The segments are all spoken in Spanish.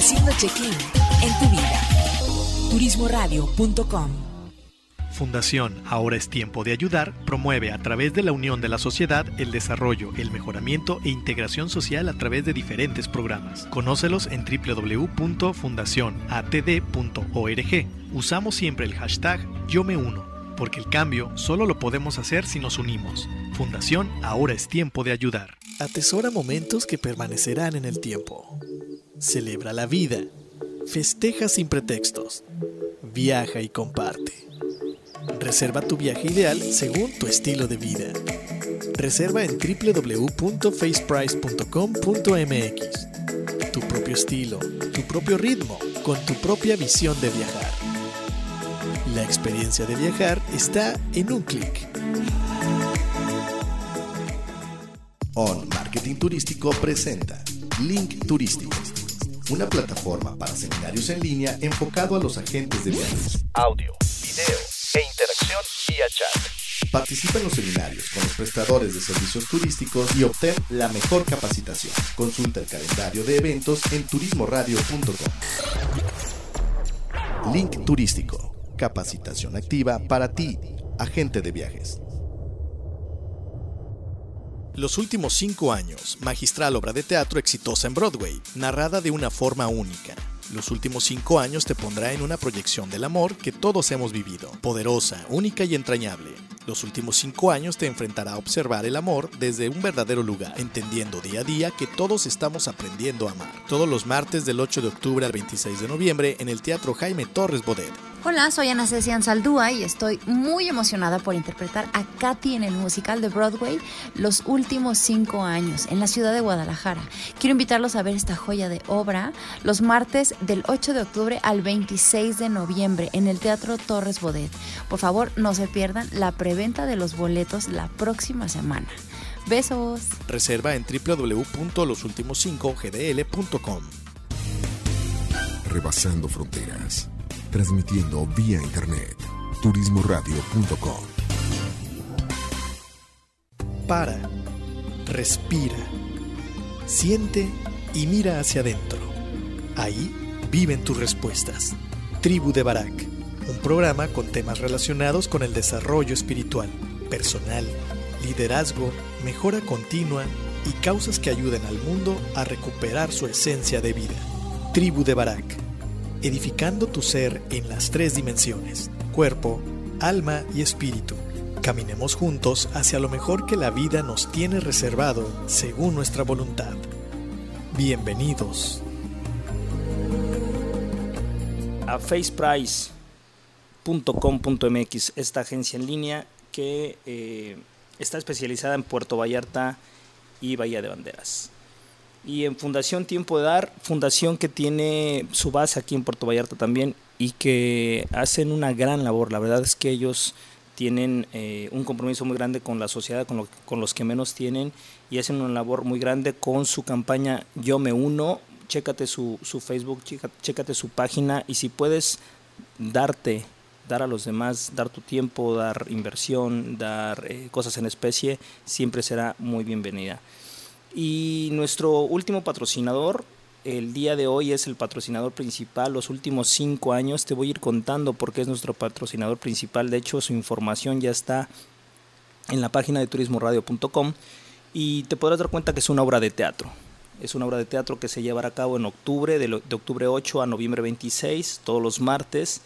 haciendo check-in en tu vida. Turismoradio.com Fundación Ahora es Tiempo de Ayudar promueve a través de la unión de la sociedad el desarrollo, el mejoramiento e integración social a través de diferentes programas. Conócelos en www.fundacionatd.org. Usamos siempre el hashtag Yo me uno, porque el cambio solo lo podemos hacer si nos unimos. Fundación Ahora es Tiempo de Ayudar. Atesora momentos que permanecerán en el tiempo. Celebra la vida. Festeja sin pretextos. Viaja y comparte. Reserva tu viaje ideal según tu estilo de vida. Reserva en www.faceprice.com.mx. Tu propio estilo, tu propio ritmo, con tu propia visión de viajar. La experiencia de viajar está en un clic. On Marketing Turístico presenta Link Turístico, una plataforma para seminarios en línea enfocado a los agentes de viajes. Audio, video e interacción vía chat. Participa en los seminarios con los prestadores de servicios turísticos y obtén la mejor capacitación. Consulta el calendario de eventos en turismoradio.com. Link Turístico. Capacitación activa para ti, agente de viajes. Los últimos cinco años, magistral obra de teatro exitosa en Broadway, narrada de una forma única. Los últimos cinco años te pondrá en una proyección del amor que todos hemos vivido, poderosa, única y entrañable. Los últimos cinco años te enfrentará a observar el amor desde un verdadero lugar, entendiendo día a día que todos estamos aprendiendo a amar. Todos los martes del 8 de octubre al 26 de noviembre en el Teatro Jaime Torres Bodet. Hola, soy Ana Cecian Saldúa y estoy muy emocionada por interpretar a Katy en el musical de Broadway Los últimos cinco años en la ciudad de Guadalajara. Quiero invitarlos a ver esta joya de obra los martes del 8 de octubre al 26 de noviembre en el Teatro Torres Bodet. Por favor, no se pierdan la preventa de los boletos la próxima semana. Besos. Reserva en www.losultimos5gdl.com. Rebasando fronteras transmitiendo vía internet turismoradio.com. Para, respira, siente y mira hacia adentro. Ahí viven tus respuestas. Tribu de Barak, un programa con temas relacionados con el desarrollo espiritual, personal, liderazgo, mejora continua y causas que ayuden al mundo a recuperar su esencia de vida. Tribu de Barak edificando tu ser en las tres dimensiones, cuerpo, alma y espíritu. Caminemos juntos hacia lo mejor que la vida nos tiene reservado según nuestra voluntad. Bienvenidos a faceprice.com.mx, esta agencia en línea que eh, está especializada en Puerto Vallarta y Bahía de Banderas y en Fundación Tiempo de Dar, fundación que tiene su base aquí en Puerto Vallarta también y que hacen una gran labor. La verdad es que ellos tienen eh, un compromiso muy grande con la sociedad, con, con, los que menos tienen y hacen una labor muy grande con su campaña Yo me uno. Chécate su, su Facebook, chécate su página y si puedes darte dar a los demás, dar tu tiempo, dar inversión, dar eh, cosas en especie, siempre será muy bienvenida. Y nuestro último patrocinador, el día de hoy es el patrocinador principal, los últimos cinco años, te voy a ir contando porque es nuestro patrocinador principal, de hecho su información ya está en la página de turismoradio.com y te podrás dar cuenta que es una obra de teatro. Es una obra de teatro que se llevará a cabo en octubre, de, de octubre 8 a noviembre 26, todos los martes,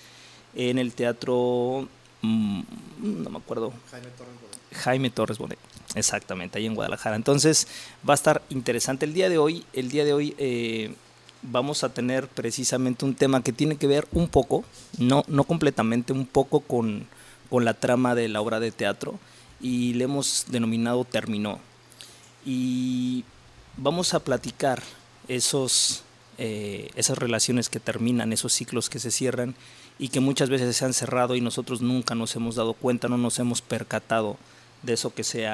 en el teatro, mmm, no me acuerdo, Jaime Torres Bonet. Jaime Torres Bonet. Exactamente, ahí en Guadalajara. Entonces va a estar interesante el día de hoy. El día de hoy eh, vamos a tener precisamente un tema que tiene que ver un poco, no, no completamente, un poco con, con la trama de la obra de teatro y le hemos denominado Terminó. Y vamos a platicar esos, eh, esas relaciones que terminan, esos ciclos que se cierran y que muchas veces se han cerrado y nosotros nunca nos hemos dado cuenta, no nos hemos percatado de eso que se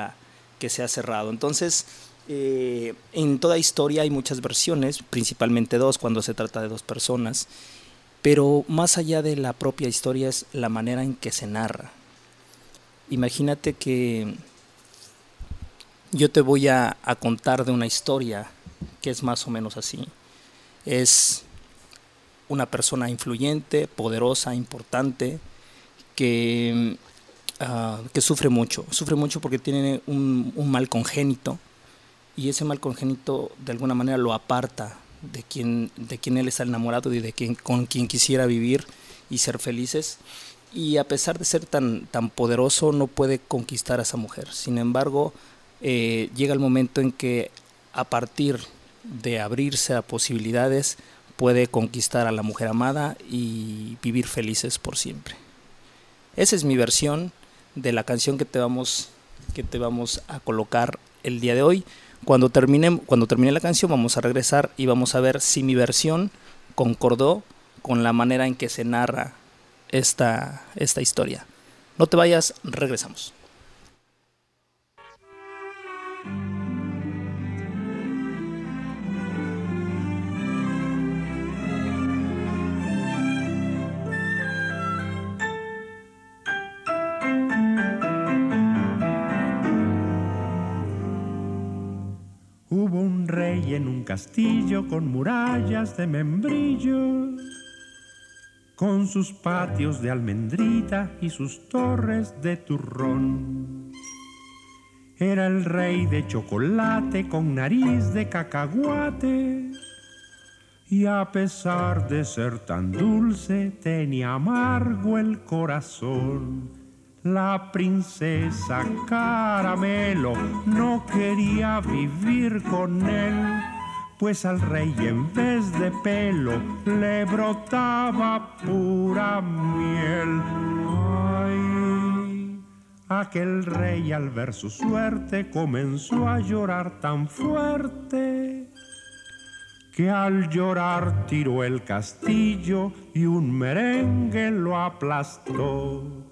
que se ha cerrado. Entonces, eh, en toda historia hay muchas versiones, principalmente dos cuando se trata de dos personas, pero más allá de la propia historia es la manera en que se narra. Imagínate que yo te voy a, a contar de una historia que es más o menos así. Es una persona influyente, poderosa, importante, que, ah, que sufre mucho. Sufre mucho porque tiene un, mal congénito y ese mal congénito de alguna manera lo aparta de quien, de quien él está enamorado y de quien, con quien quisiera vivir y ser felices. Y a pesar de ser tan, tan poderoso, no puede conquistar a esa mujer. Sin embargo, eh, llega el momento en que a partir de abrirse a posibilidades, puede conquistar a la mujer amada y vivir felices por siempre. Esa es mi versión de la canción que te vamos, que te vamos a colocar el día de hoy. Cuando termine, cuando termine la canción vamos a regresar y vamos a ver si mi versión concordó con la manera en que se narra esta, esta historia. No te vayas, regresamos. Hubo un rey en un castillo con murallas de membrillo, con sus patios de almendrita y sus torres de turrón. Era el rey de chocolate con nariz de cacahuate. Y a pesar de ser tan dulce, tenía amargo el corazón la princesa Caramelo no quería vivir con él, pues al rey en vez de pelo le brotaba pura miel. Ay, aquel rey al ver su suerte comenzó a llorar tan fuerte que al llorar tiró el castillo y un merengue lo aplastó.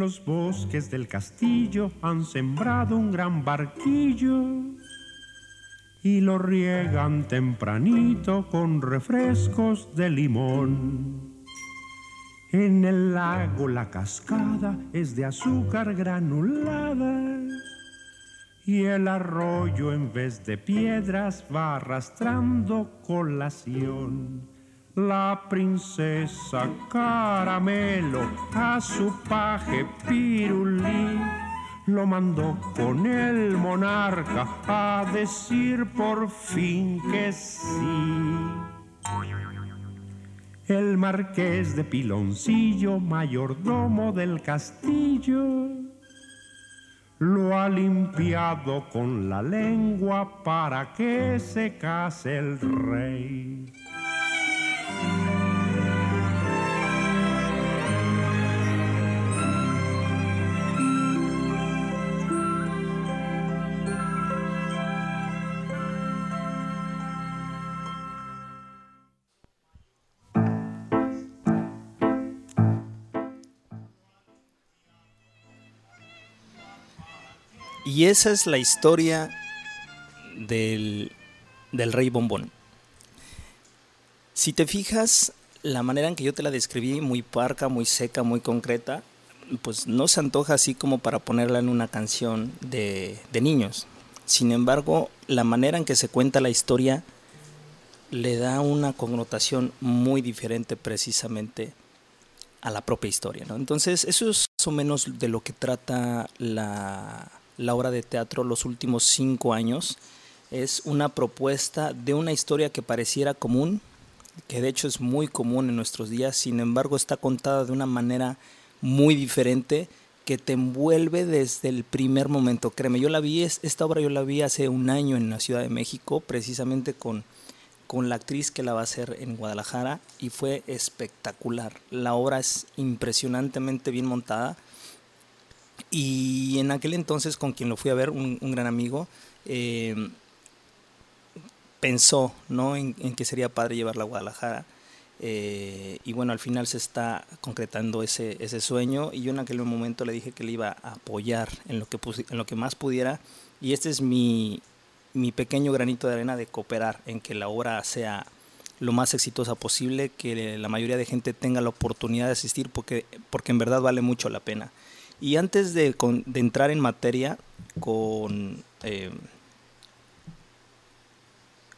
Los bosques del castillo han sembrado un gran barquillo y lo riegan tempranito con refrescos de limón. En el lago la cascada es de azúcar granulada y el arroyo en vez de piedras va arrastrando colación. La princesa Caramelo a su paje Pirulí lo mandó con el monarca a decir por fin que sí. El marqués de Piloncillo, mayordomo del castillo, lo ha limpiado con la lengua para que se case el rey. Y esa es la historia del, del rey bombón. Si te fijas, la manera en que yo te la describí, muy parca, muy seca, muy concreta, pues no se antoja así como para ponerla en una canción de, de niños. Sin embargo, la manera en que se cuenta la historia le da una connotación muy diferente precisamente a la propia historia. ¿no? Entonces, eso es más o menos de lo que trata la, la obra de teatro los últimos cinco años. Es una propuesta de una historia que pareciera común, que de hecho es muy común en nuestros días, sin embargo está contada de una manera muy diferente que te envuelve desde el primer momento. Créeme, yo la vi, esta obra yo la vi hace un año en la Ciudad de México, precisamente con con la actriz que la va a hacer en Guadalajara y fue espectacular. La obra es impresionantemente bien montada. Y en aquel entonces, con quien lo fui a ver, un, gran amigo, eh, pensó ¿no? En, que sería padre llevarla a Guadalajara. Eh, y bueno, al final se está concretando ese, ese sueño. Y yo en aquel momento le dije que le iba a apoyar en lo que, en lo que más pudiera. Y este es mi, mi pequeño granito de arena de cooperar en que la obra sea lo más exitosa posible, que la mayoría de gente tenga la oportunidad de asistir porque, porque en verdad vale mucho la pena. Y antes de, entrar en materia con, eh,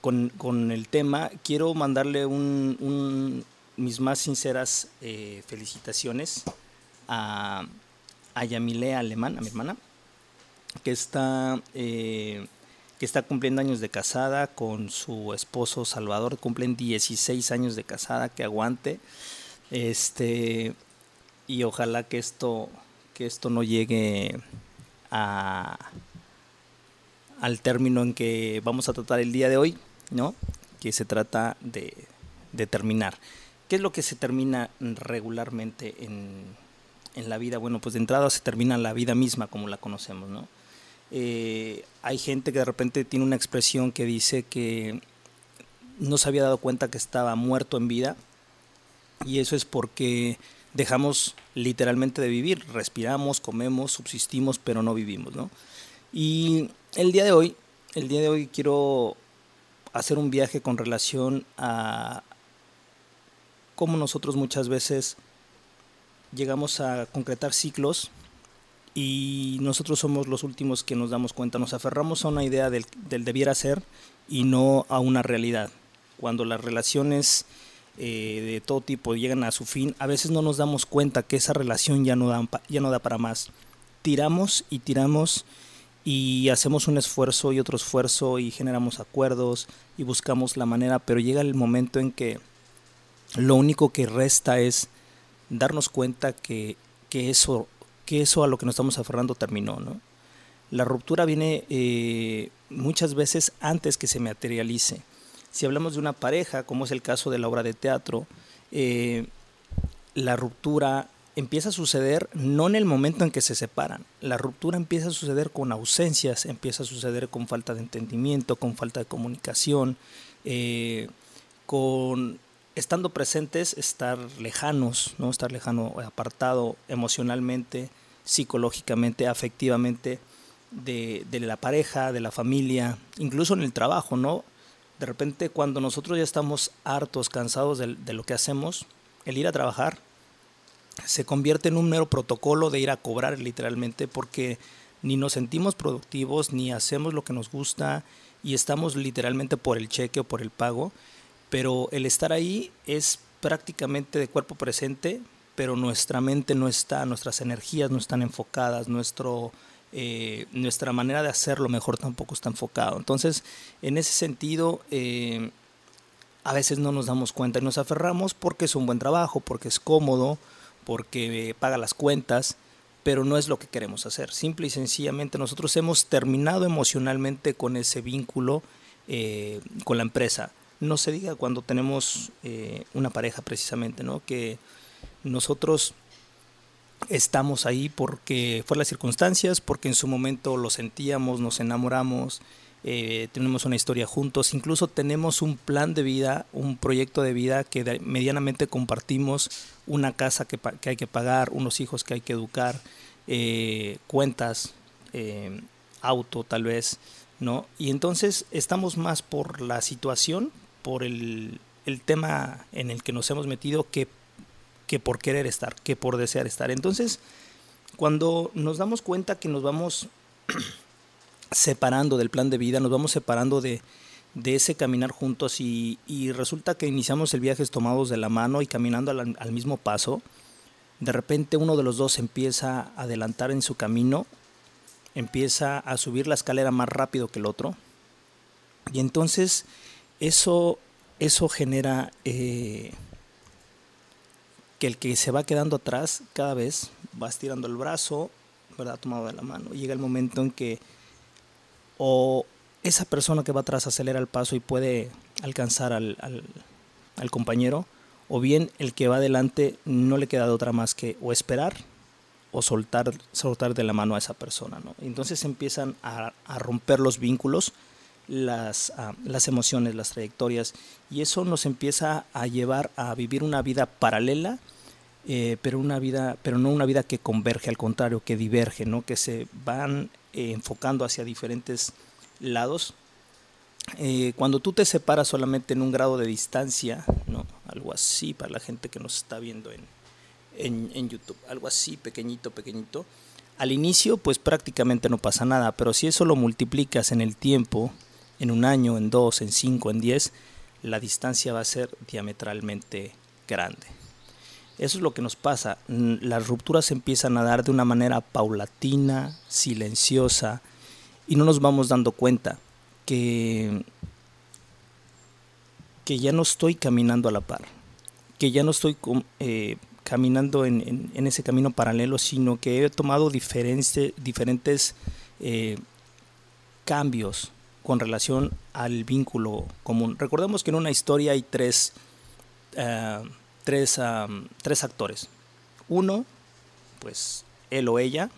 con, el tema, quiero mandarle mis más sinceras eh, felicitaciones a, a Yamile Alemán, a mi hermana, que está... Eh, que está cumpliendo años de casada con su esposo Salvador, cumplen 16 años de casada, que aguante. Este y ojalá que esto que esto no llegue a al término en que vamos a tratar el día de hoy, ¿no? Que se trata de, de terminar. ¿Qué es lo que se termina regularmente en, en la vida? Bueno, pues de entrada se termina la vida misma como la conocemos, ¿no? Eh, hay gente que de repente tiene una expresión que dice que no se había dado cuenta que estaba muerto en vida y eso es porque dejamos literalmente de vivir, respiramos, comemos, subsistimos, pero no vivimos, ¿no? Y el día de hoy, el día de hoy quiero hacer un viaje con relación a cómo nosotros muchas veces llegamos a concretar ciclos y nosotros somos los últimos que nos damos cuenta, nos aferramos a una idea del, debiera ser y no a una realidad. Cuando las relaciones eh, de todo tipo llegan a su fin, a veces no nos damos cuenta que esa relación ya no, da, ya no da para más. Tiramos y tiramos y hacemos un esfuerzo y otro esfuerzo y generamos acuerdos y buscamos la manera, pero llega el momento en que lo único que resta es darnos cuenta que, que eso que eso a lo que nos estamos aferrando terminó, ¿no? La ruptura viene eh, muchas veces antes que se materialice. Si hablamos de una pareja, como es el caso de la obra de teatro, eh, la ruptura empieza a suceder no en el momento en que se separan. La ruptura empieza a suceder con ausencias, empieza a suceder con falta de entendimiento, con falta de comunicación, eh, con estando presentes, estar lejanos, ¿no? estar lejano, apartado emocionalmente, psicológicamente, afectivamente de, la pareja, de la familia, incluso en el trabajo, ¿no? De repente cuando nosotros ya estamos hartos, cansados de, de lo que hacemos, el ir a trabajar se convierte en un mero protocolo de ir a cobrar literalmente porque ni nos sentimos productivos, ni hacemos lo que nos gusta y estamos literalmente por el cheque o por el pago, pero el estar ahí es prácticamente de cuerpo presente, pero nuestra mente no está, nuestras energías no están enfocadas, nuestro, eh, nuestra manera de hacerlo mejor tampoco está enfocado. Entonces, en ese sentido, eh, a veces no nos damos cuenta y nos aferramos porque es un buen trabajo, porque es cómodo, porque paga las cuentas, pero no es lo que queremos hacer. Simple y sencillamente nosotros hemos terminado emocionalmente con ese vínculo eh, con la empresa. No se diga cuando tenemos una pareja precisamente, ¿no? Que nosotros estamos ahí porque fue las circunstancias, porque en su momento lo sentíamos, nos enamoramos, eh, tenemos una historia juntos, incluso tenemos un plan de vida, un proyecto de vida que medianamente compartimos, una casa que, hay que pagar, unos hijos que hay que educar, eh, cuentas, eh, auto tal vez, ¿no? Y entonces estamos más por la situación, por el, el tema en el que nos hemos metido que que por querer estar, que por desear estar. Entonces, cuando nos damos cuenta que nos vamos separando del plan de vida, nos vamos separando de, de ese caminar juntos y, resulta que iniciamos el viaje tomados de la mano y caminando al, mismo paso. De repente uno de los dos empieza a adelantar en su camino, empieza a subir la escalera más rápido que el otro. Y entonces eso, eso genera eh, que el que se va quedando atrás cada vez va estirando el brazo, ¿verdad? Tomado de la mano. Llega el momento en que o esa persona que va atrás acelera el paso y puede alcanzar al, compañero, o bien el que va adelante no le queda de otra más que o esperar o soltar, soltar de la mano a esa persona. ¿no? Entonces empiezan a, romper los vínculos, las, ah, las emociones, las trayectorias, y eso nos empieza a llevar a vivir una vida paralela, eh, pero, una vida, pero no una vida que converge, al contrario, que diverge, ¿no? que se van eh, enfocando hacia diferentes lados. Eh, cuando tú te separas solamente en un grado de distancia, ¿no? algo así para la gente que nos está viendo en, en, YouTube, algo así pequeñito, pequeñito, al inicio pues prácticamente no pasa nada, pero si eso lo multiplicas en el tiempo, en un año, en dos, en cinco, en diez, la distancia va a ser diametralmente grande. Eso es lo que nos pasa. Las rupturas empiezan a dar de una manera paulatina, silenciosa, y no nos vamos dando cuenta que, que ya no estoy caminando a la par, que ya no estoy eh, caminando en, ese camino paralelo, sino que he tomado diferentes, diferentes eh, cambios con relación al vínculo común. Recordemos que en una historia hay tres, eh, tres, tres actores. Uno, pues él o ella,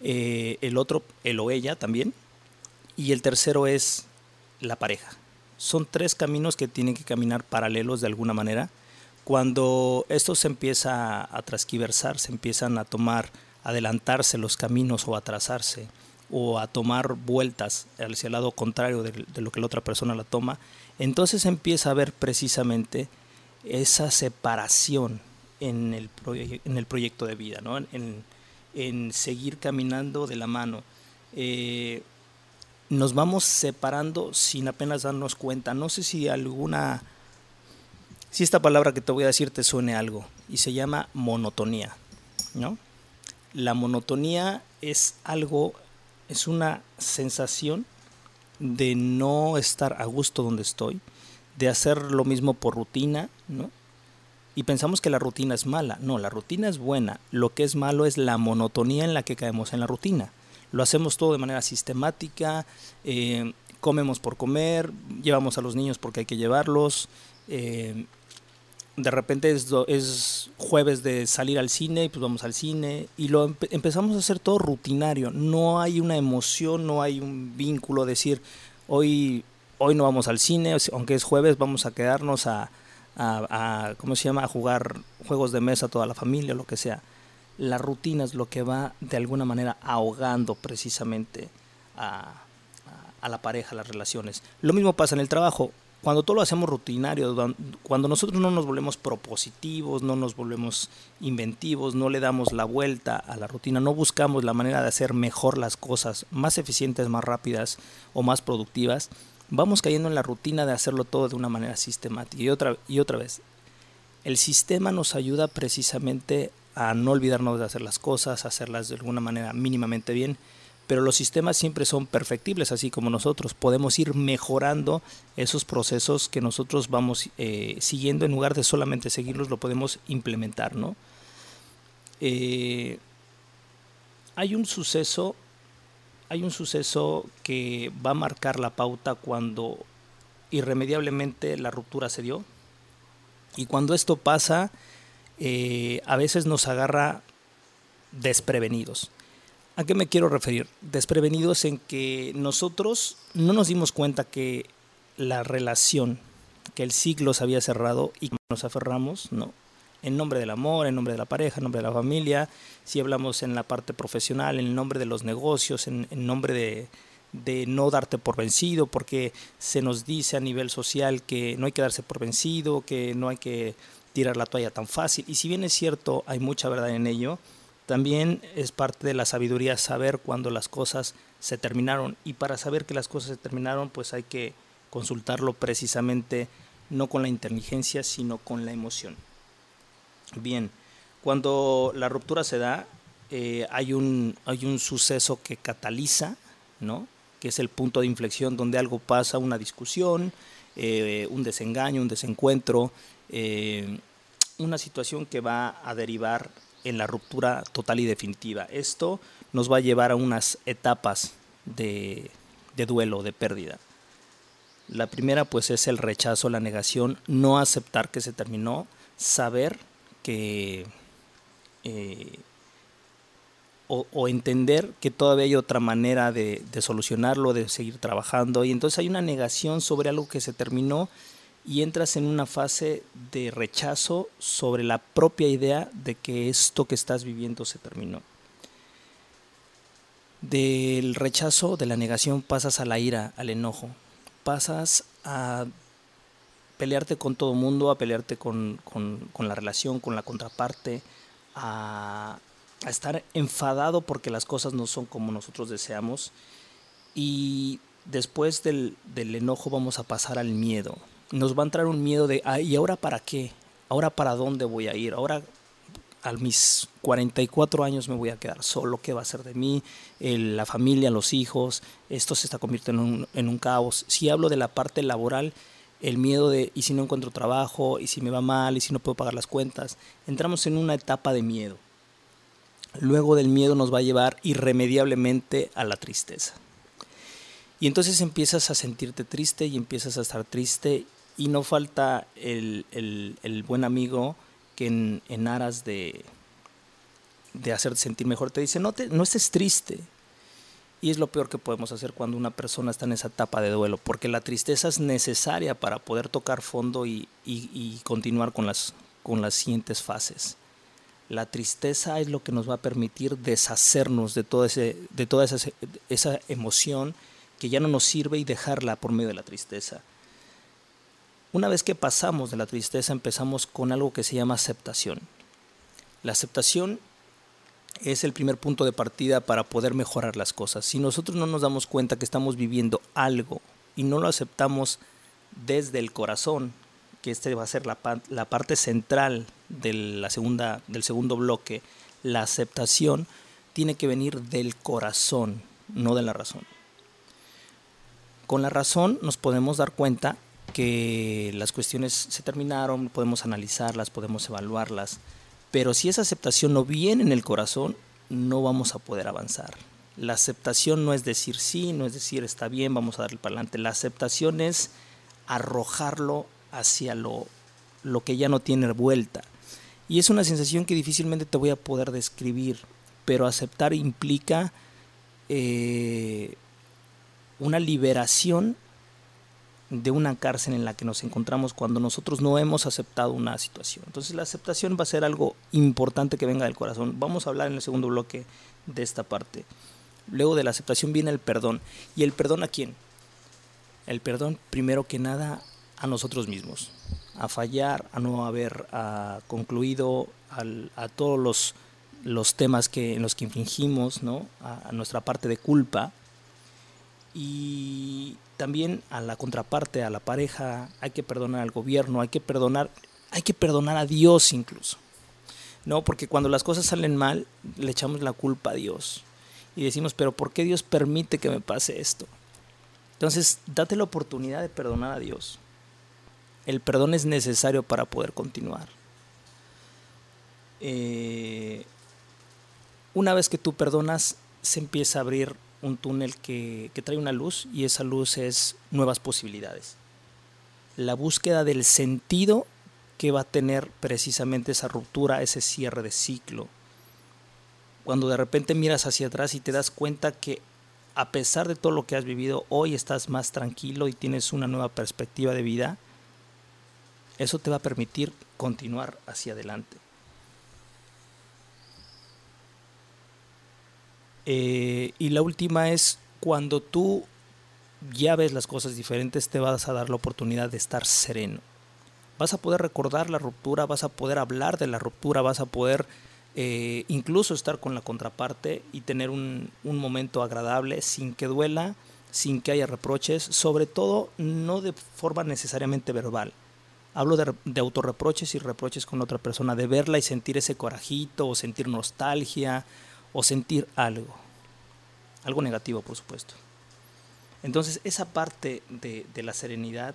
eh, el otro, él o ella también, y el tercero es la pareja. Son tres caminos que tienen que caminar paralelos de alguna manera. Cuando esto se empieza a transquiversar, se empiezan a tomar, adelantarse los caminos o atrasarse, o a tomar vueltas hacia el lado contrario de, lo que la otra persona la toma, entonces empieza a haber precisamente esa separación en el, en el proyecto de vida, ¿no? en, en seguir caminando de la mano. Eh, nos vamos separando sin apenas darnos cuenta. No sé si alguna, si esta palabra que te voy a decir te suene algo, y se llama monotonía, ¿no? La monotonía es algo, es una sensación de no estar a gusto donde estoy, de hacer lo mismo por rutina, ¿no? y pensamos que la rutina es mala. No, la rutina es buena. Lo que es malo es la monotonía en la que caemos en la rutina. Lo hacemos todo de manera sistemática, eh, comemos por comer, llevamos a los niños porque hay que llevarlos. Eh, de repente es, jueves de salir al cine y pues vamos al cine y lo empezamos a hacer todo rutinario. No hay una emoción, no hay un vínculo, decir hoy, hoy no vamos al cine, aunque es jueves, vamos a quedarnos a, a, ¿cómo se llama?, a jugar juegos de mesa toda la familia, lo que sea. La rutina es lo que va de alguna manera ahogando precisamente a, a la pareja, las relaciones. Lo mismo pasa en el trabajo. Cuando todo lo hacemos rutinario, cuando nosotros no nos volvemos propositivos, no nos volvemos inventivos, no le damos la vuelta a la rutina, no buscamos la manera de hacer mejor las cosas, más eficientes, más rápidas o más productivas, vamos cayendo en la rutina de hacerlo todo de una manera sistemática. Y otra, y otra vez, el sistema nos ayuda precisamente a no olvidarnos de hacer las cosas, hacerlas de alguna manera mínimamente bien, pero los sistemas siempre son perfectibles, así como nosotros. Podemos ir mejorando esos procesos que nosotros vamos eh, siguiendo, en lugar de solamente seguirlos, lo podemos implementar, ¿no? Eh, hay un suceso hay un suceso que va a marcar la pauta cuando irremediablemente la ruptura se dio. Y cuando esto pasa, eh, a veces nos agarra desprevenidos. ¿A qué me quiero referir? Desprevenidos en que nosotros no nos dimos cuenta que la relación, que el ciclo se había cerrado y nos aferramos, no, en nombre del amor, en nombre de la pareja, en nombre de la familia, si hablamos en la parte profesional, en nombre de los negocios, en, nombre de, de no darte por vencido, porque se nos dice a nivel social que no hay que darse por vencido, que no hay que tirar la toalla tan fácil. Y si bien es cierto, hay mucha verdad en ello, también es parte de la sabiduría saber cuando las cosas se terminaron. Y para saber que las cosas se terminaron, pues hay que consultarlo precisamente no con la inteligencia, sino con la emoción. Bien, cuando la ruptura se da, eh, hay, un, hay un suceso que cataliza, ¿no? que es el punto de inflexión donde algo pasa, una discusión, eh, un desengaño, un desencuentro, eh, una situación que va a derivar en la ruptura total y definitiva. Esto nos va a llevar a unas etapas de, de duelo, de pérdida. La primera pues es el rechazo, la negación, no aceptar que se terminó, saber que eh, o, entender que todavía hay otra manera de, de, solucionarlo, de seguir trabajando. Y entonces hay una negación sobre algo que se terminó y entras en una fase de rechazo sobre la propia idea de que esto que estás viviendo se terminó. Del rechazo, de la negación, pasas a la ira, al enojo. Pasas a pelearte con todo mundo, a pelearte con, con la relación, con la contraparte, a, estar enfadado porque las cosas no son como nosotros deseamos y después del, enojo vamos a pasar al miedo. Nos va a entrar un miedo de, ¿y ahora para qué? ¿Ahora para dónde voy a ir? ¿Ahora a mis 44 años me voy a quedar solo? ¿Qué va a ser de mí? la familia, los hijos, esto se está convirtiendo en un, en un caos. Si hablo de la parte laboral, el miedo de, ¿y si no encuentro trabajo? ¿Y si me va mal? ¿Y si no puedo pagar las cuentas? Entramos en una etapa de miedo luego del miedo nos va a llevar irremediablemente a la tristeza. Y entonces empiezas a sentirte triste y empiezas a estar triste y no falta el, buen amigo que en, aras de, de hacerte sentir mejor te dice, no, te, no estés triste. Y es lo peor que podemos hacer cuando una persona está en esa etapa de duelo, porque la tristeza es necesaria para poder tocar fondo y, continuar con las, con las siguientes fases. La tristeza es lo que nos va a permitir deshacernos de, todo ese, de toda esa, esa emoción que ya no nos sirve y dejarla por medio de la tristeza. Una vez que pasamos de la tristeza empezamos con algo que se llama aceptación. La aceptación es el primer punto de partida para poder mejorar las cosas. Si nosotros no nos damos cuenta que estamos viviendo algo y no lo aceptamos desde el corazón, que este va a ser la, la parte central de la segunda, del segundo bloque, la aceptación tiene que venir del corazón, no de la razón. Con la razón nos podemos dar cuenta que las cuestiones se terminaron, podemos analizarlas, podemos evaluarlas, pero si esa aceptación no viene en el corazón, no vamos a poder avanzar. La aceptación no es decir sí, no es decir está bien, vamos a darle para adelante. La aceptación es arrojarlo hacia lo, lo que ya no tiene vuelta. Y es una sensación que difícilmente te voy a poder describir, pero aceptar implica eh, una liberación de una cárcel en la que nos encontramos cuando nosotros no hemos aceptado una situación. Entonces la aceptación va a ser algo importante que venga del corazón. Vamos a hablar en el segundo bloque de esta parte. Luego de la aceptación viene el perdón. ¿Y el perdón a quién? El perdón primero que nada a nosotros mismos a fallar, a no haber concluido a todos los, los, temas que, en los que infringimos, ¿no? a, nuestra parte de culpa. Y también a la contraparte, a la pareja, hay que perdonar al gobierno, hay que perdonar, hay que perdonar a Dios incluso. No, porque cuando las cosas salen mal, le echamos la culpa a Dios. Y decimos, pero ¿por qué Dios permite que me pase esto? Entonces, date la oportunidad de perdonar a Dios. El perdón es necesario para poder continuar. Eh, una vez que tú perdonas, se empieza a abrir un túnel que, que trae una luz y esa luz es nuevas posibilidades. La búsqueda del sentido que va a tener precisamente esa ruptura, ese cierre de ciclo. Cuando de repente miras hacia atrás y te das cuenta que a pesar de todo lo que has vivido, hoy estás más tranquilo y tienes una nueva perspectiva de vida, eso te va a permitir continuar hacia adelante. Eh, y la última es cuando tú ya ves las cosas diferentes, te vas a dar la oportunidad de estar sereno. Vas a poder recordar la ruptura, vas a poder hablar de la ruptura, vas a poder eh, incluso estar con la contraparte y tener un, un momento agradable sin que duela, sin que haya reproches, sobre todo no de forma necesariamente verbal. Hablo de, de, autorreproches y reproches con otra persona, de verla y sentir ese corajito, o sentir nostalgia, o sentir algo. Algo negativo, por supuesto. Entonces, esa parte de, de la serenidad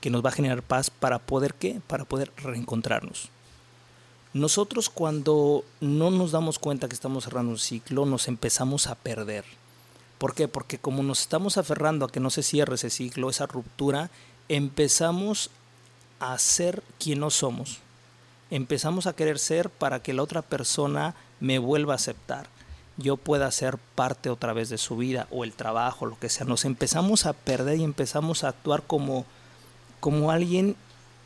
que nos va a generar paz para poder qué? Para poder reencontrarnos. Nosotros cuando no nos damos cuenta que estamos cerrando un ciclo, nos empezamos a perder. ¿Por qué? Porque como nos estamos aferrando a que no se cierre ese ciclo, esa ruptura, empezamos a ser quien no somos. Empezamos a querer ser para que la otra persona me vuelva a aceptar. Yo pueda ser parte otra vez de su vida o el trabajo, lo que sea. Nos empezamos a perder y empezamos a actuar como, como alguien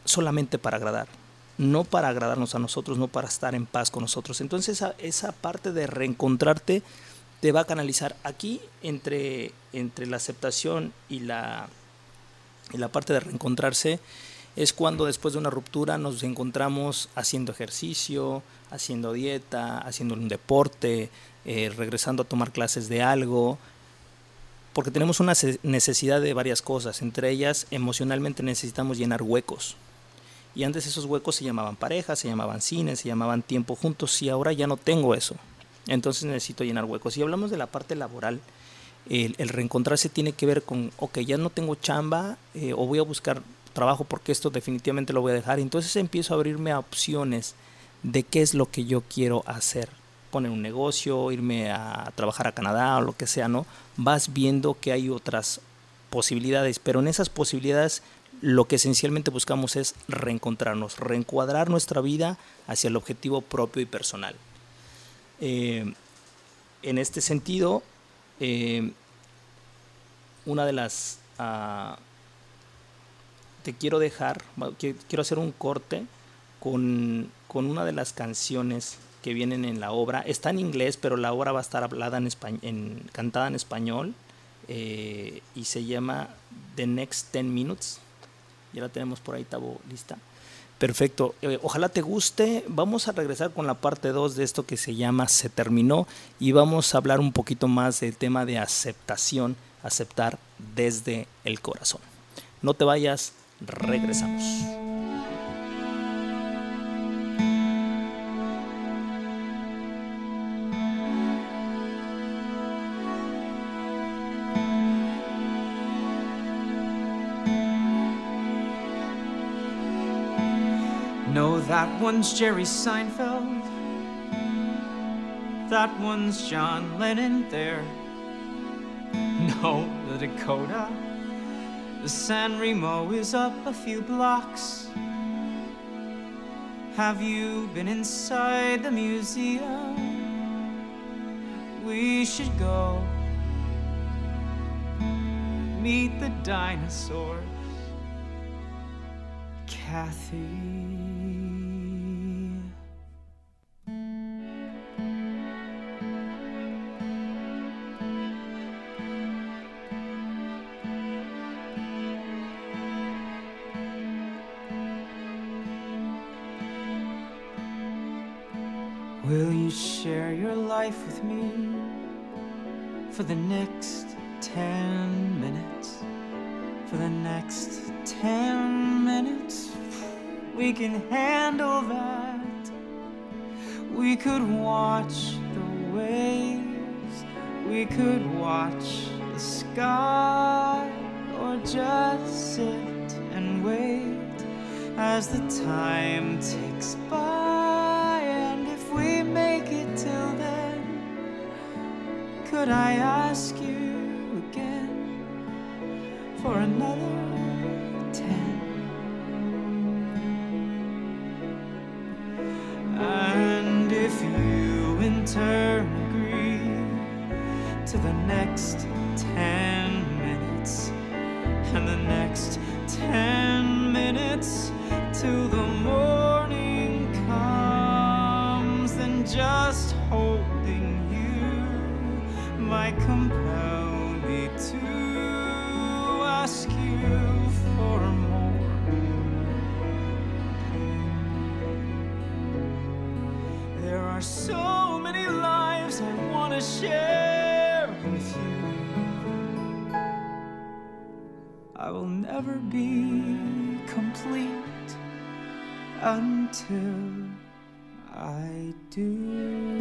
solamente para agradar. No para agradarnos a nosotros, no para estar en paz con nosotros. Entonces esa, esa parte de reencontrarte te va a canalizar aquí entre, entre la aceptación y la, y la parte de reencontrarse es cuando después de una ruptura nos encontramos haciendo ejercicio, haciendo dieta, haciendo un deporte, eh, regresando a tomar clases de algo, porque tenemos una necesidad de varias cosas, entre ellas emocionalmente necesitamos llenar huecos. Y antes esos huecos se llamaban parejas, se llamaban cines, se llamaban tiempo juntos y ahora ya no tengo eso. Entonces necesito llenar huecos. Si hablamos de la parte laboral, el, reencontrarse tiene que ver con, ok, ya no tengo chamba eh, o voy a buscar trabajo porque esto definitivamente lo voy a dejar. Entonces empiezo a abrirme a opciones de qué es lo que yo quiero hacer. Poner un negocio, irme a trabajar a Canadá o lo que sea, ¿no? Vas viendo que hay otras posibilidades, pero en esas posibilidades lo que esencialmente buscamos es reencontrarnos, reencuadrar nuestra vida hacia el objetivo propio y personal. Eh, en este sentido, eh, una de las... Uh, te quiero dejar, quiero hacer un corte con, con, una de las canciones que vienen en la obra. Está en inglés, pero la obra va a estar hablada en, en cantada en español eh, y se llama The Next 10 Minutes. Ya la tenemos por ahí, Tabo, lista. Perfecto. Eh, ojalá te guste. Vamos a regresar con la parte 2 de esto que se llama Se terminó y vamos a hablar un poquito más del tema de aceptación, aceptar desde el corazón. No te vayas, regresamos. No, that one's Jerry Seinfeld. That one's John Lennon there. No, the Dakota. The San Remo is up a few blocks. Have you been inside the museum? We should go meet the dinosaurs. Kathy. For the next ten minutes. For the next ten minutes, we can handle that. We could watch the waves, we could watch the sky, or just sit and wait as the time ticks by. Could I ask are so many lives I want to share with you. I will never be complete until I do.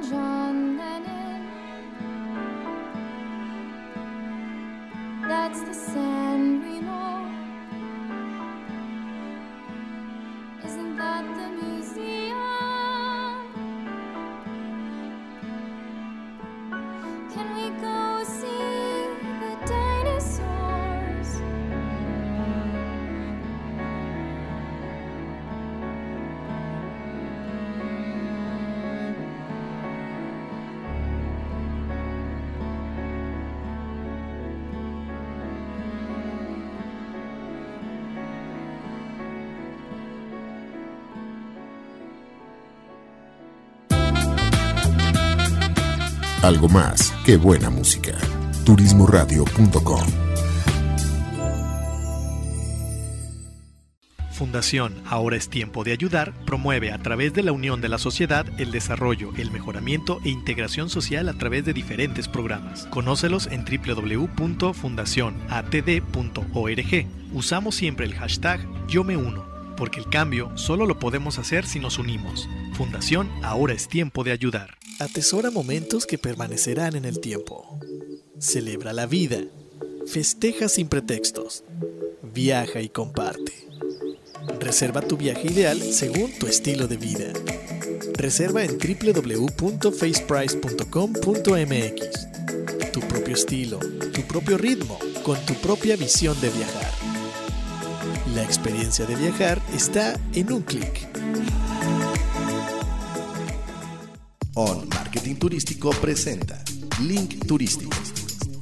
John Lennon. That's the sound. Algo más que buena música. Turismoradio.com Fundación Ahora es Tiempo de Ayudar promueve a través de la unión de la sociedad el desarrollo, el mejoramiento e integración social a través de diferentes programas. Conócelos en www.fundacionatd.org. Usamos siempre el hashtag Yo me uno, porque el cambio solo lo podemos hacer si nos unimos. Fundación Ahora es Tiempo de Ayudar. Atesora momentos que permanecerán en el tiempo. Celebra la vida. Festeja sin pretextos. Viaja y comparte. Reserva tu viaje ideal según tu estilo de vida. Reserva en www.faceprice.com.mx. Tu propio estilo, tu propio ritmo, con tu propia visión de viajar. La experiencia de viajar está en un clic. On Marketing Turístico presenta Link Turístico,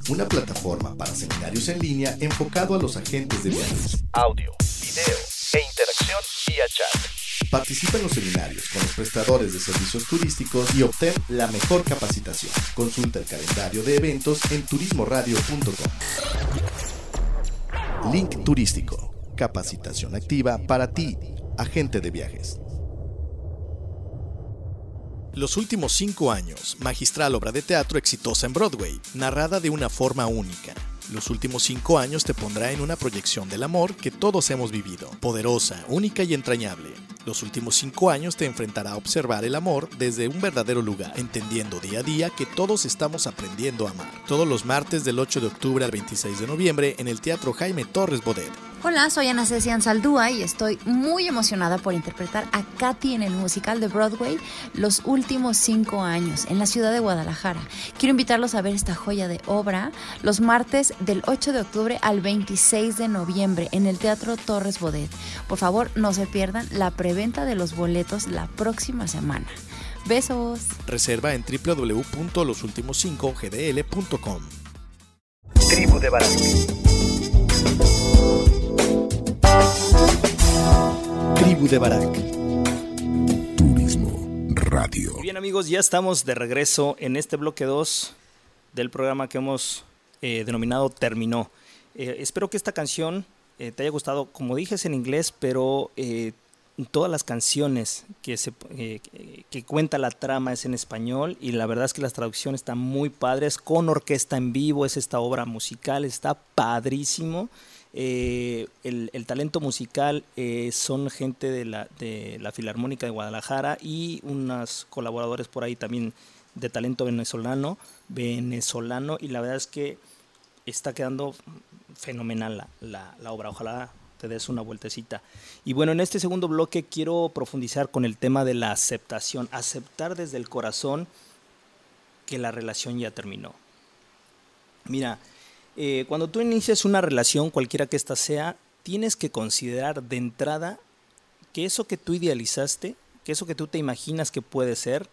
una plataforma para seminarios en línea enfocado a los agentes de viajes. Audio, video e interacción vía chat. Participa en los seminarios con los prestadores de servicios turísticos y obtén la mejor capacitación. Consulta el calendario de eventos en turismoradio.com. Link Turístico, capacitación activa para ti, agente de viajes. Los últimos cinco años, magistral obra de teatro exitosa en Broadway, narrada de una forma única. Los últimos cinco años te pondrá en una proyección del amor que todos hemos vivido, poderosa, única y entrañable. Los últimos cinco años te enfrentará a observar el amor desde un verdadero lugar, entendiendo día a día que todos estamos aprendiendo a amar. Todos los martes del 8 de octubre al 26 de noviembre en el Teatro Jaime Torres Bodet. Hola, soy Ana Cecilia Saldúa y estoy muy emocionada por interpretar a Katy en el musical de Broadway los últimos cinco años en la ciudad de Guadalajara. Quiero invitarlos a ver esta joya de obra los martes del 8 de octubre al 26 de noviembre en el Teatro Torres Bodet. Por favor, no se pierdan la preventa de los boletos la próxima semana. Besos. Reserva en www.losultimos5gdl.com. Tribu de. Tribu de Barak. Turismo Radio. Bien amigos, ya estamos de regreso en este bloque 2 del programa que hemos eh, denominado Terminó. Eh, espero que esta canción eh, te haya gustado, como dije es en inglés, pero todas las canciones que, se, que cuenta la trama es en español y la verdad es que las traducciones están muy padres, con orquesta en vivo, es esta obra musical, está padrísimo. Eh, el, talento musical eh, son gente de la, de la Filarmónica de Guadalajara y unos colaboradores por ahí también de talento venezolano, venezolano y la verdad es que está quedando fenomenal la, la, la obra. Ojalá te des una vueltecita. Y bueno, en este segundo bloque quiero profundizar con el tema de la aceptación, aceptar desde el corazón que la relación ya terminó. Mira, eh, cuando tú inicias una relación, cualquiera que ésta sea, tienes que considerar de entrada que eso que tú idealizaste, que eso que tú te imaginas que puede ser,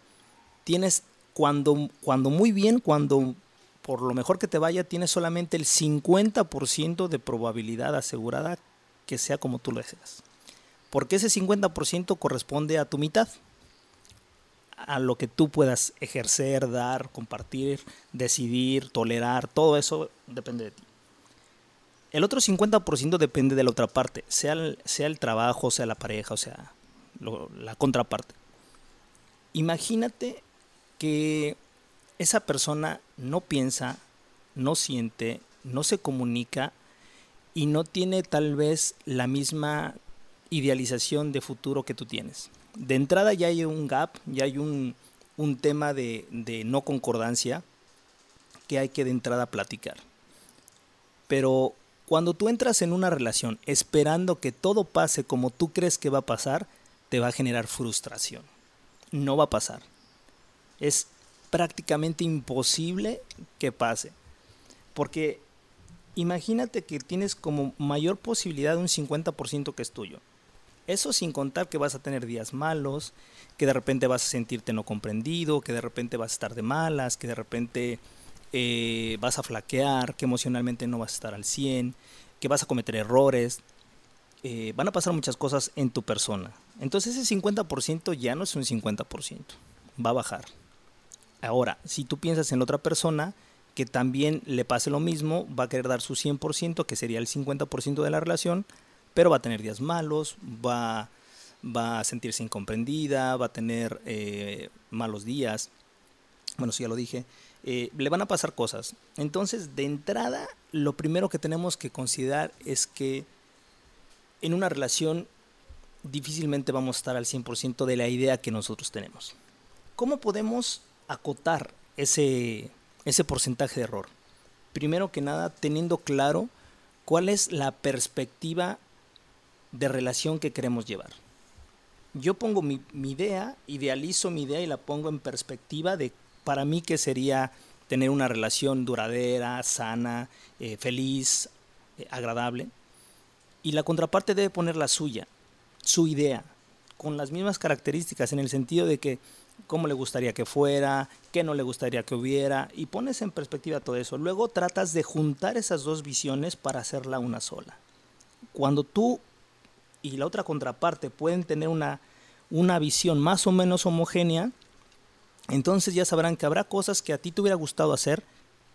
tienes cuando, cuando muy bien, cuando por lo mejor que te vaya, tienes solamente el 50% de probabilidad asegurada que sea como tú lo deseas. Porque ese 50% corresponde a tu mitad a lo que tú puedas ejercer, dar, compartir, decidir, tolerar, todo eso depende de ti. El otro 50% depende de la otra parte, sea el, sea el trabajo, sea la pareja, o sea, la contraparte. Imagínate que esa persona no piensa, no siente, no se comunica y no tiene tal vez la misma idealización de futuro que tú tienes de entrada ya hay un gap, ya hay un, tema de, de, no concordancia que hay que de entrada platicar. Pero cuando tú entras en una relación esperando que todo pase como tú crees que va a pasar, te va a generar frustración. No va a pasar. Es prácticamente imposible que pase. Porque imagínate que tienes como mayor posibilidad de un 50% que es tuyo. Eso sin contar que vas a tener días malos, que de repente vas a sentirte no comprendido, que de repente vas a estar de malas, que de repente eh, vas a flaquear, que emocionalmente no vas a estar al 100, que vas a cometer errores. Eh, van a pasar muchas cosas en tu persona. Entonces ese 50% ya no es un 50%, va a bajar. Ahora, si tú piensas en otra persona que también le pase lo mismo, va a querer dar su 100%, que sería el 50% de la relación, pero va a tener días malos, va, va a sentirse incomprendida, va a tener eh, malos días, bueno, sí, ya lo dije, eh, le van a pasar cosas. Entonces, de entrada, lo primero que tenemos que considerar es que en una relación difícilmente vamos a estar al 100% de la idea que nosotros tenemos. ¿Cómo podemos acotar ese, ese porcentaje de error? Primero que nada, teniendo claro cuál es la perspectiva de relación que queremos llevar. Yo pongo mi, idea, idealizo mi idea y la pongo en perspectiva de para mí que sería tener una relación duradera, sana, eh, feliz, eh, agradable. Y la contraparte debe poner la suya, su idea, con las mismas características, en el sentido de que cómo le gustaría que fuera, qué no le gustaría que hubiera, y pones en perspectiva todo eso. Luego tratas de juntar esas dos visiones para hacerla una sola. Cuando tú y la otra contraparte pueden tener una, una visión más o menos homogénea, entonces ya sabrán que habrá cosas que a ti te hubiera gustado hacer,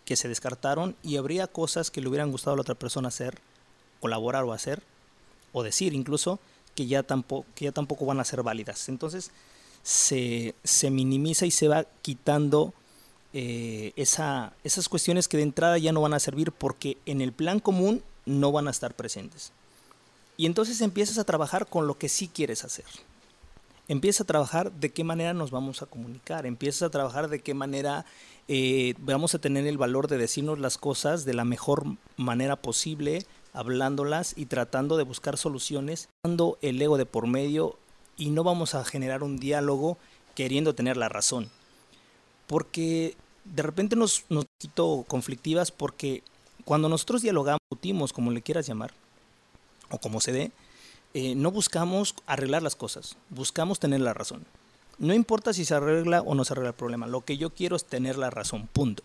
que se descartaron, y habría cosas que le hubieran gustado a la otra persona hacer, colaborar o hacer, o decir incluso, que ya tampoco, que ya tampoco van a ser válidas. Entonces se, se minimiza y se va quitando eh, esa, esas cuestiones que de entrada ya no van a servir porque en el plan común no van a estar presentes. Y entonces empiezas a trabajar con lo que sí quieres hacer empieza a trabajar de qué manera nos vamos a comunicar, empieza a trabajar de qué manera eh, vamos a tener el valor de decirnos las cosas de la mejor manera posible, hablándolas y tratando de buscar soluciones, dando el ego de por medio y no vamos a generar un diálogo queriendo tener la razón. Porque de repente nos, nos quito conflictivas porque cuando nosotros dialogamos, discutimos, como le quieras llamar, como se dé, eh, no buscamos arreglar las cosas, buscamos tener la razón. No importa si se arregla o no se arregla el problema, lo que yo quiero es tener la razón, punto.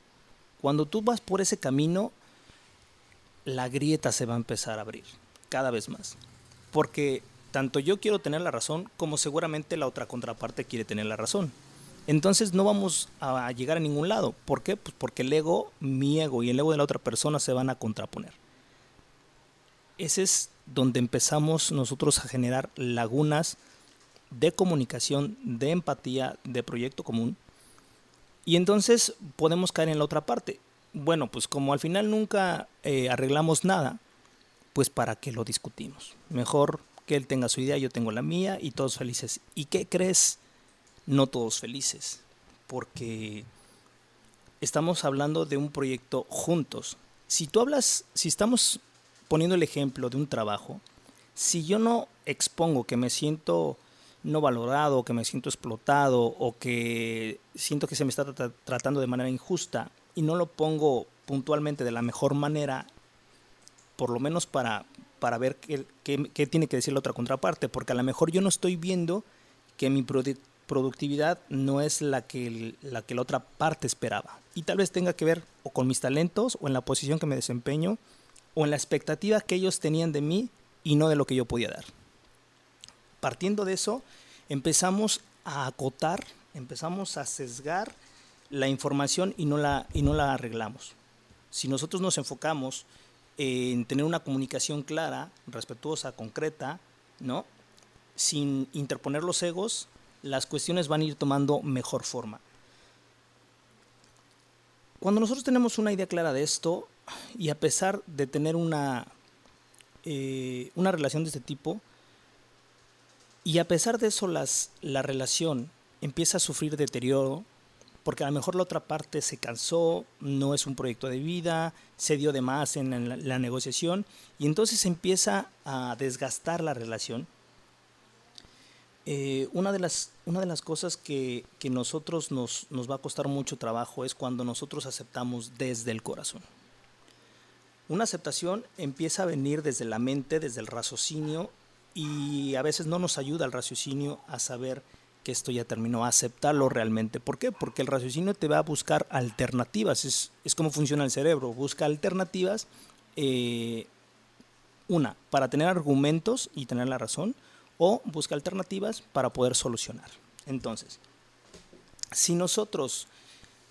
Cuando tú vas por ese camino, la grieta se va a empezar a abrir cada vez más. Porque tanto yo quiero tener la razón como seguramente la otra contraparte quiere tener la razón. Entonces no vamos a llegar a ningún lado. ¿Por qué? Pues porque el ego, mi ego y el ego de la otra persona se van a contraponer. Ese es donde empezamos nosotros a generar lagunas de comunicación, de empatía, de proyecto común. Y entonces podemos caer en la otra parte. Bueno, pues como al final nunca eh, arreglamos nada, pues para qué lo discutimos. Mejor que él tenga su idea, yo tengo la mía y todos felices. ¿Y qué crees? No todos felices, porque estamos hablando de un proyecto juntos. Si tú hablas, si estamos poniendo el ejemplo de un trabajo, si yo no expongo que me siento no valorado, que me siento explotado o que siento que se me está tratando de manera injusta y no lo pongo puntualmente de la mejor manera, por lo menos para, para ver qué, tiene que decir la otra contraparte, porque a lo mejor yo no estoy viendo que mi productividad no es la que, la que la otra parte esperaba. Y tal vez tenga que ver o con mis talentos o en la posición que me desempeño o en la expectativa que ellos tenían de mí y no de lo que yo podía dar. Partiendo de eso, empezamos a acotar, empezamos a sesgar la información y no la, y no la arreglamos. Si nosotros nos enfocamos en tener una comunicación clara, respetuosa, concreta, ¿no? sin interponer los egos, las cuestiones van a ir tomando mejor forma. Cuando nosotros tenemos una idea clara de esto, y a pesar de tener una, eh, una relación de este tipo, y a pesar de eso las, la relación empieza a sufrir deterioro, porque a lo mejor la otra parte se cansó, no es un proyecto de vida, se dio de más en la, negociación, y entonces empieza a desgastar la relación. Eh, una, de las, una de las cosas que, que nosotros nos, nos va a costar mucho trabajo es cuando nosotros aceptamos desde el corazón. Una aceptación empieza a venir desde la mente, desde el raciocinio, y a veces no nos ayuda el raciocinio a saber que esto ya terminó, a aceptarlo realmente. ¿Por qué? Porque el raciocinio te va a buscar alternativas, es, como funciona el cerebro, busca alternativas, eh, una, para tener argumentos y tener la razón, o busca alternativas para poder solucionar. Entonces, si nosotros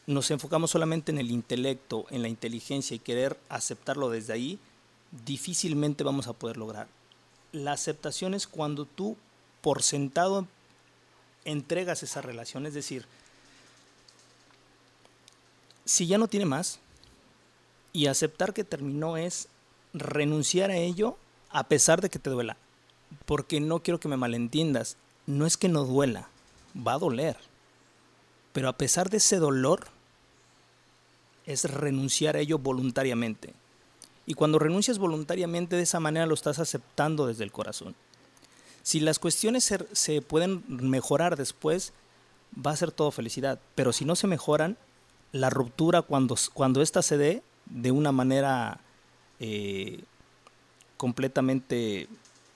nos enfocamos solamente en el intelecto, en la inteligencia y querer aceptarlo desde ahí, difícilmente vamos a poder lograr. La aceptación es cuando tú, por sentado, entregas esa relación, es decir, si ya no tiene más, y aceptar que terminó es renunciar a ello a pesar de que te duela. Porque no quiero que me malentiendas, no es que no duela, va a doler. Pero a pesar de ese dolor, es renunciar a ello voluntariamente. Y cuando renuncias voluntariamente de esa manera lo estás aceptando desde el corazón. Si las cuestiones se, pueden mejorar después, va a ser todo felicidad. Pero si no se mejoran, la ruptura cuando, cuando ésta se dé de una manera eh, completamente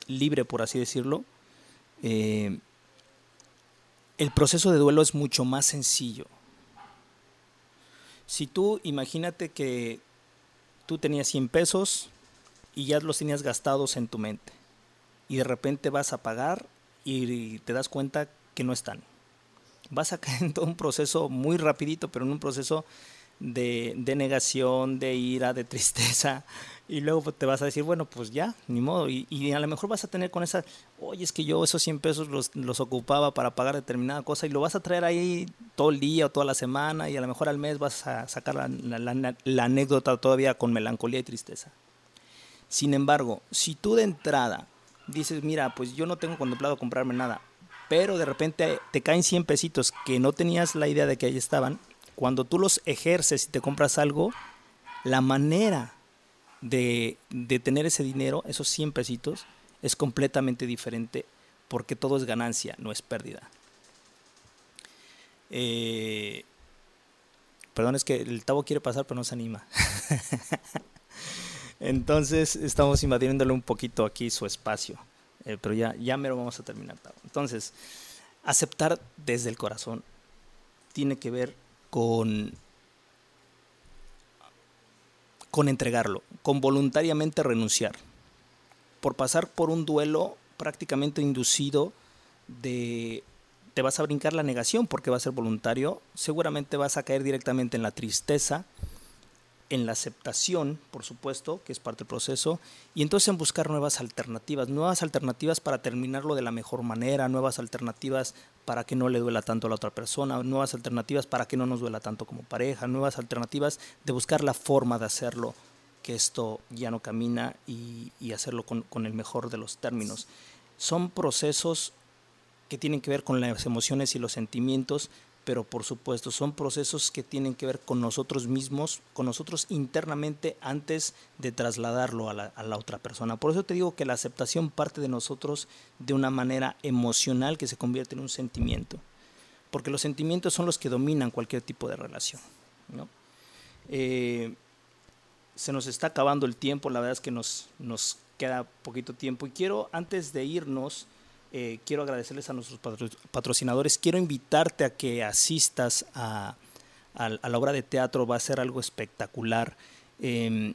libre, por así decirlo, eh, el proceso de duelo es mucho más sencillo. Si tú imagínate que tú tenías 100 pesos y ya los tenías gastados en tu mente y de repente vas a pagar y te das cuenta que no están. Vas a caer en todo un proceso muy rapidito, pero en un proceso de, negación, de ira, de tristeza, y luego pues, te vas a decir, bueno, pues ya, ni modo, y, a lo mejor vas a tener con esa, oye, es que yo esos 100 pesos los, los, ocupaba para pagar determinada cosa, y lo vas a traer ahí todo el día o toda la semana, y a lo mejor al mes vas a sacar la, la anécdota todavía con melancolía y tristeza. Sin embargo, si tú de entrada dices, mira, pues yo no tengo contemplado comprarme nada, pero de repente te caen 100 pesitos que no tenías la idea de que ahí estaban, cuando tú los ejerces y te compras algo, la manera de, tener ese dinero, esos 100 pesitos, es completamente diferente porque todo es ganancia, no es pérdida. Eh, perdón, es que el Tavo quiere pasar, pero no se anima. Entonces estamos invadiéndole un poquito aquí su espacio. Eh, pero ya, ya mero vamos a terminar. Tavo. Entonces, aceptar desde el corazón tiene que ver con, con entregarlo, con voluntariamente renunciar, por pasar por un duelo prácticamente inducido de te vas a brincar la negación porque va a ser voluntario, seguramente vas a caer directamente en la tristeza, en la aceptación, por supuesto, que es parte del proceso, y entonces en buscar nuevas alternativas, nuevas alternativas para terminarlo de la mejor manera, nuevas alternativas para que no le duela tanto a la otra persona, nuevas alternativas para que no nos duela tanto como pareja, nuevas alternativas de buscar la forma de hacerlo, que esto ya no camina y, hacerlo con, el mejor de los términos. Son procesos que tienen que ver con las emociones y los sentimientos pero por supuesto son procesos que tienen que ver con nosotros mismos, con nosotros internamente antes de trasladarlo a la, otra persona. Por eso te digo que la aceptación parte de nosotros de una manera emocional que se convierte en un sentimiento, porque los sentimientos son los que dominan cualquier tipo de relación. Eh, se nos está acabando el tiempo, la verdad es que nos queda poquito tiempo y quiero antes de irnos, eh, quiero agradecerles a nuestros patrocinadores. Quiero invitarte a que asistas a, la obra de teatro. Va a ser algo espectacular. Em,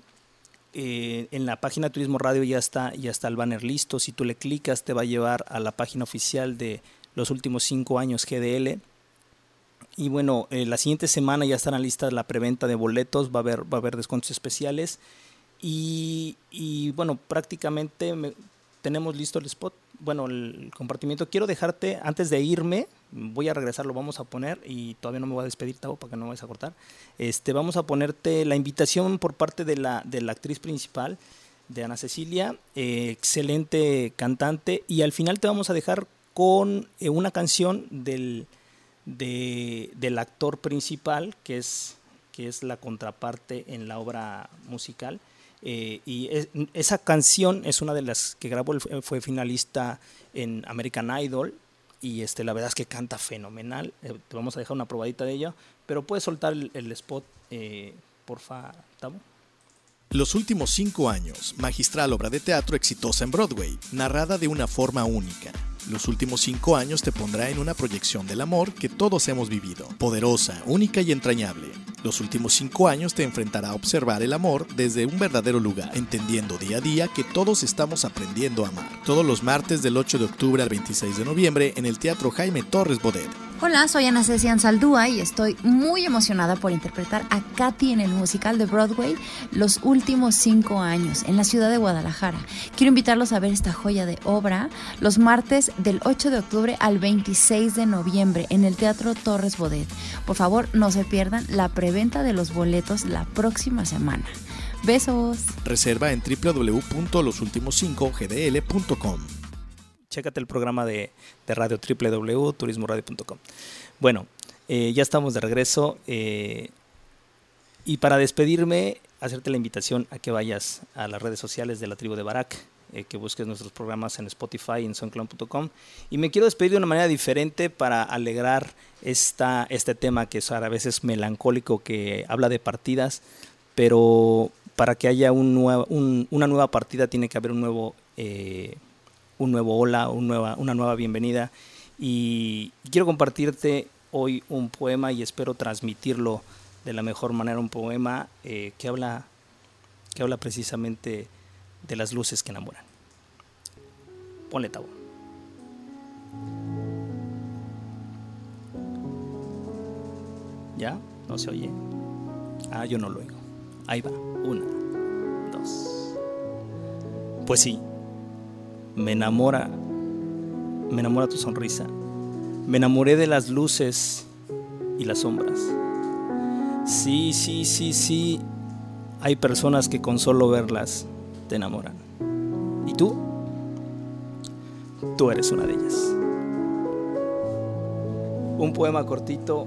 eh, en la página Turismo Radio ya está, ya está el banner listo. Si tú le clicas, te va a llevar a la página oficial de los últimos cinco años GDL. Y bueno, eh, la siguiente semana ya estará lista la preventa de boletos. Va a haber, va a haber descuentos especiales. Y, bueno, prácticamente tenemos listo el spot bueno, el compartimiento. Quiero dejarte, antes de irme, voy a regresar, lo vamos a poner y todavía no me voy a despedir, Tavo, para que no me vayas a cortar. Este, vamos a ponerte la invitación por parte de la, de la actriz principal, de Ana Cecilia, eh, excelente cantante, y al final te vamos a dejar con eh, una canción del, del actor principal, que es, que es la contraparte en la obra musical. Eh, y esa canción es una de las que grabó, fue finalista en American Idol y este, la verdad es que canta fenomenal. Eh, te vamos a dejar una probadita de ella, pero puedes soltar el, spot, eh, porfa, Tamo. Los últimos cinco años, magistral obra de teatro exitosa en Broadway, narrada de una forma única. Los últimos cinco años te pondrá en una proyección del amor que todos hemos vivido, poderosa, única y entrañable. Los últimos cinco años te enfrentará a observar el amor desde un verdadero lugar, entendiendo día a día que todos estamos aprendiendo a amar. Todos los martes del 8 de octubre al 26 de noviembre en el Teatro Jaime Torres Bodet. Hola, soy Ana Cecian Saldúa y estoy muy emocionada por interpretar a Katy en el musical de Broadway los últimos cinco años en la ciudad de Guadalajara. Quiero invitarlos a ver esta joya de obra los martes del 8 de octubre al 26 de noviembre en el Teatro Torres Bodet. Por favor, no se pierdan la preventa de los boletos la próxima semana. Besos. Reserva en www.losultimos5gdl.com chécate el programa de, radio www.turismoradio.com. Bueno, eh, ya estamos de regreso. Eh, y para despedirme, hacerte la invitación a que vayas a las redes sociales de la tribu de Barak, eh, que busques nuestros programas en Spotify y en soundcloud.com. Y me quiero despedir de una manera diferente para alegrar esta, este tema que es a veces melancólico, que habla de partidas, pero para que haya un una nueva partida tiene que haber un nuevo un nuevo hola, nueva, una nueva bienvenida. Y quiero compartirte hoy un poema y espero transmitirlo de la mejor manera, un poema eh, que, habla, que habla precisamente de las luces que enamoran. Ponle tabú. ¿Ya? ¿No se oye? Ah, yo no lo oigo. Ahí va. Una, dos. Pues sí, me enamora, me enamora tu sonrisa. Me enamoré de las luces y las sombras. Sí, sí, sí, sí. Hay personas que con solo verlas te enamoran. ¿Y tú? Tú eres una de ellas. Un poema cortito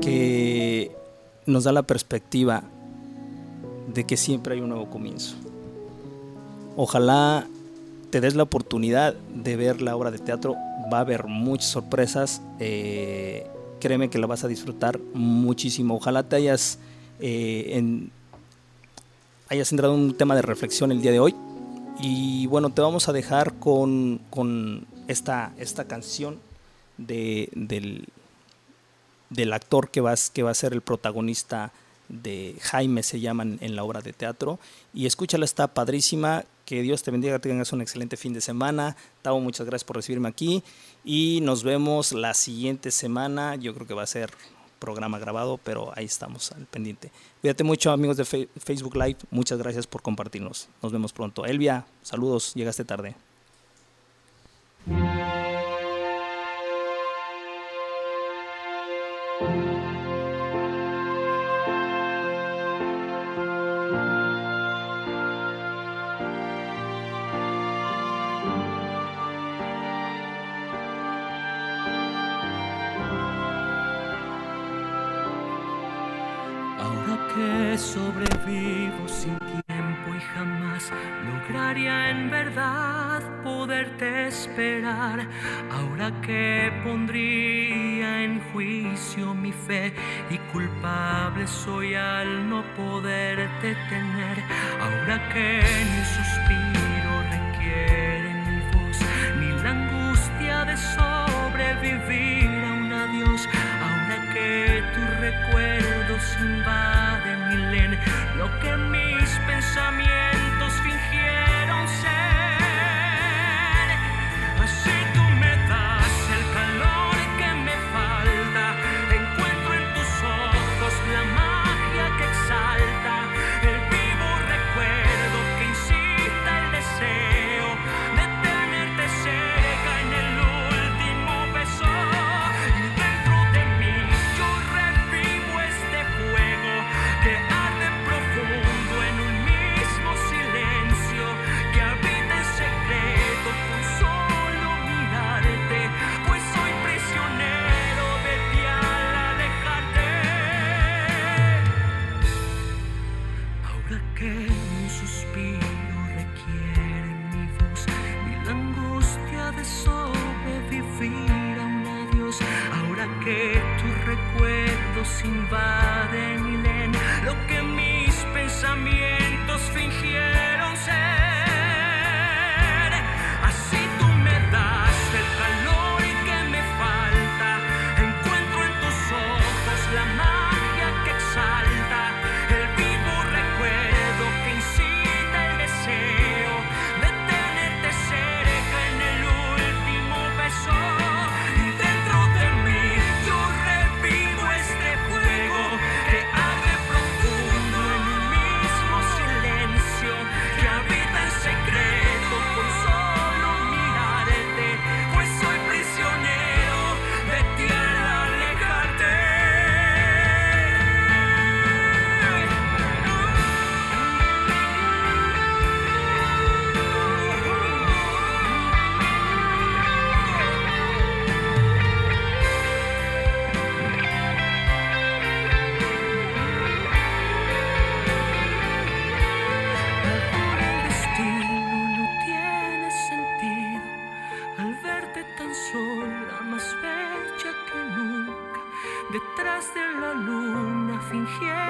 que nos da la perspectiva de que siempre hay un nuevo comienzo. Ojalá te des la oportunidad de ver la obra de teatro, va a haber muchas sorpresas. Eh, créeme que la vas a disfrutar muchísimo. Ojalá te hayas, eh, en, hayas entrado en un tema de reflexión el día de hoy. Y bueno, te vamos a dejar con, esta, esta canción de, del, del actor que, vas, que va a ser el protagonista de Jaime, se llaman en la obra de teatro. Y escúchala, está padrísima que Dios te bendiga, tengas un excelente fin de semana. Tavo, muchas gracias por recibirme aquí y nos vemos la siguiente semana. Yo creo que va a ser programa grabado, pero ahí estamos al pendiente. Cuídate mucho, amigos de Facebook Live. Muchas gracias por compartirnos. Nos vemos pronto. Elvia, saludos, llegaste tarde. Lograría en verdad poderte esperar. Ahora que pondría en juicio mi fe y culpable soy al no poderte tener. Ahora que ni suspiro requiere mi voz, ni la angustia de sobrevivir a un adiós. Ahora que tu recuerdo invaden lo que mis pensamientos sunshine.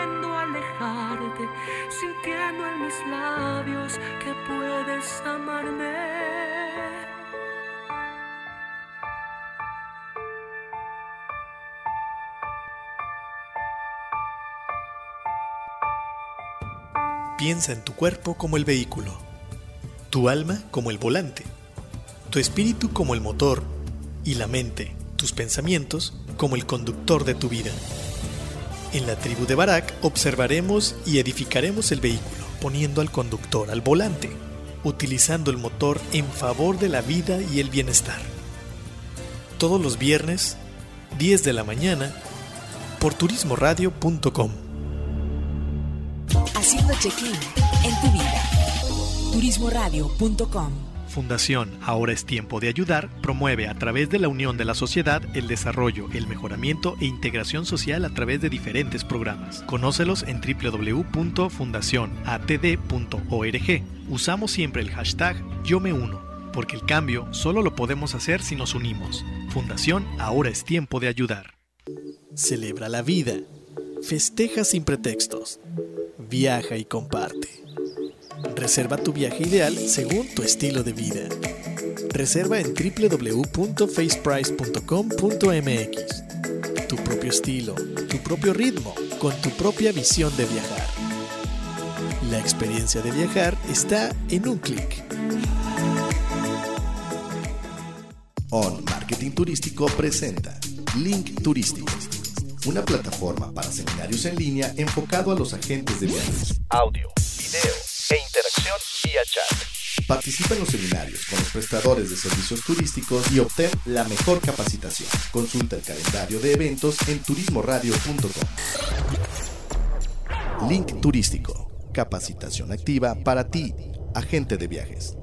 Fingiendo alejarte, sintiendo en mis labios que puedes amarme. Piensa en tu cuerpo como el vehículo, tu alma como el volante, tu espíritu como el motor y la mente, tus pensamientos, como el conductor de tu vida. En la tribu de Barak observaremos y edificaremos el vehículo, poniendo al conductor al volante, utilizando el motor en favor de la vida y el bienestar. Todos los viernes, 10 de la mañana, por turismoradio.com. Haciendo check-in en tu vida. Turismoradio.com. Fundación Ahora es tiempo de ayudar promueve a través de la unión de la sociedad el desarrollo, el mejoramiento e integración social a través de diferentes programas. Conócelos en www.fundacionatd.org. Usamos siempre el hashtag Yo me uno, porque el cambio solo lo podemos hacer si nos unimos. Fundación Ahora es tiempo de ayudar. Celebra la vida. Festeja sin pretextos. Viaja y comparte. Reserva tu viaje ideal según tu estilo de vida. Reserva en www.faceprice.com.mx. Tu propio estilo, tu propio ritmo, con tu propia visión de viajar. La experiencia de viajar está en un clic. On Marketing Turístico presenta Link Turístico, una plataforma para seminarios en línea enfocado a los agentes de viajes. Audio, video e interacción vía chat. Participa en los seminarios con los prestadores de servicios turísticos y obtén la mejor capacitación. Consulta el calendario de eventos en turismoradio.com. Link Turístico, capacitación activa para ti, agente de viajes.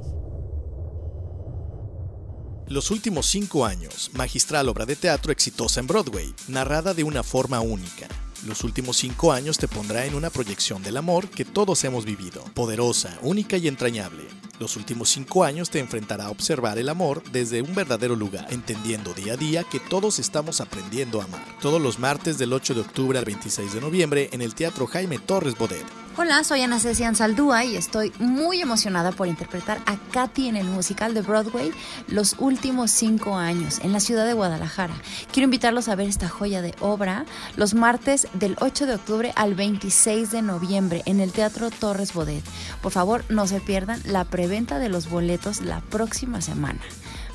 Los últimos cinco años, magistral obra de teatro exitosa en Broadway, narrada de una forma única. Los últimos cinco años te pondrá en una proyección del amor que todos hemos vivido, poderosa, única y entrañable. Los últimos cinco años te enfrentará a observar el amor desde un verdadero lugar, entendiendo día a día que todos estamos aprendiendo a amar. Todos los martes del 8 de octubre al 26 de noviembre en el Teatro Jaime Torres Bodet. Hola, soy Ana Cecian Saldúa y estoy muy emocionada por interpretar a Katy en el musical de Broadway los últimos cinco años en la ciudad de Guadalajara. Quiero invitarlos a ver esta joya de obra los martes del 8 de octubre al 26 de noviembre en el Teatro Torres Bodet. Por favor, no se pierdan la preventa de los boletos la próxima semana.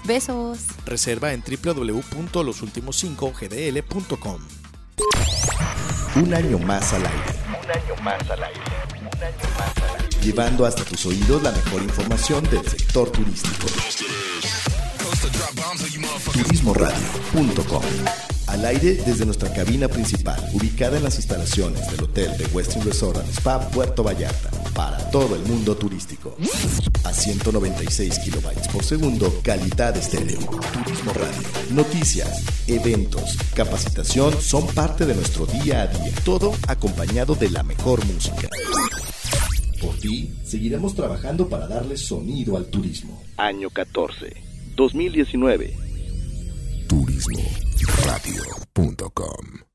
Besos. Reserva en www.losultimos5gdl.com. Un año más al aire. Un año más al aire. Un año más al aire. Llevando hasta tus oídos la mejor información del sector turístico. Turismoradio.com. Al aire desde nuestra cabina principal, ubicada en las instalaciones del Hotel de Westin Resort and Spa Puerto Vallarta, para todo el mundo turístico. A 196 kilobytes por segundo, calidad estéreo. Turismo Radio. Noticias, eventos, capacitación son parte de nuestro día a día. Todo acompañado de la mejor música. Por ti, seguiremos trabajando para darle sonido al turismo. Año 14, 2019. Turismoradio.com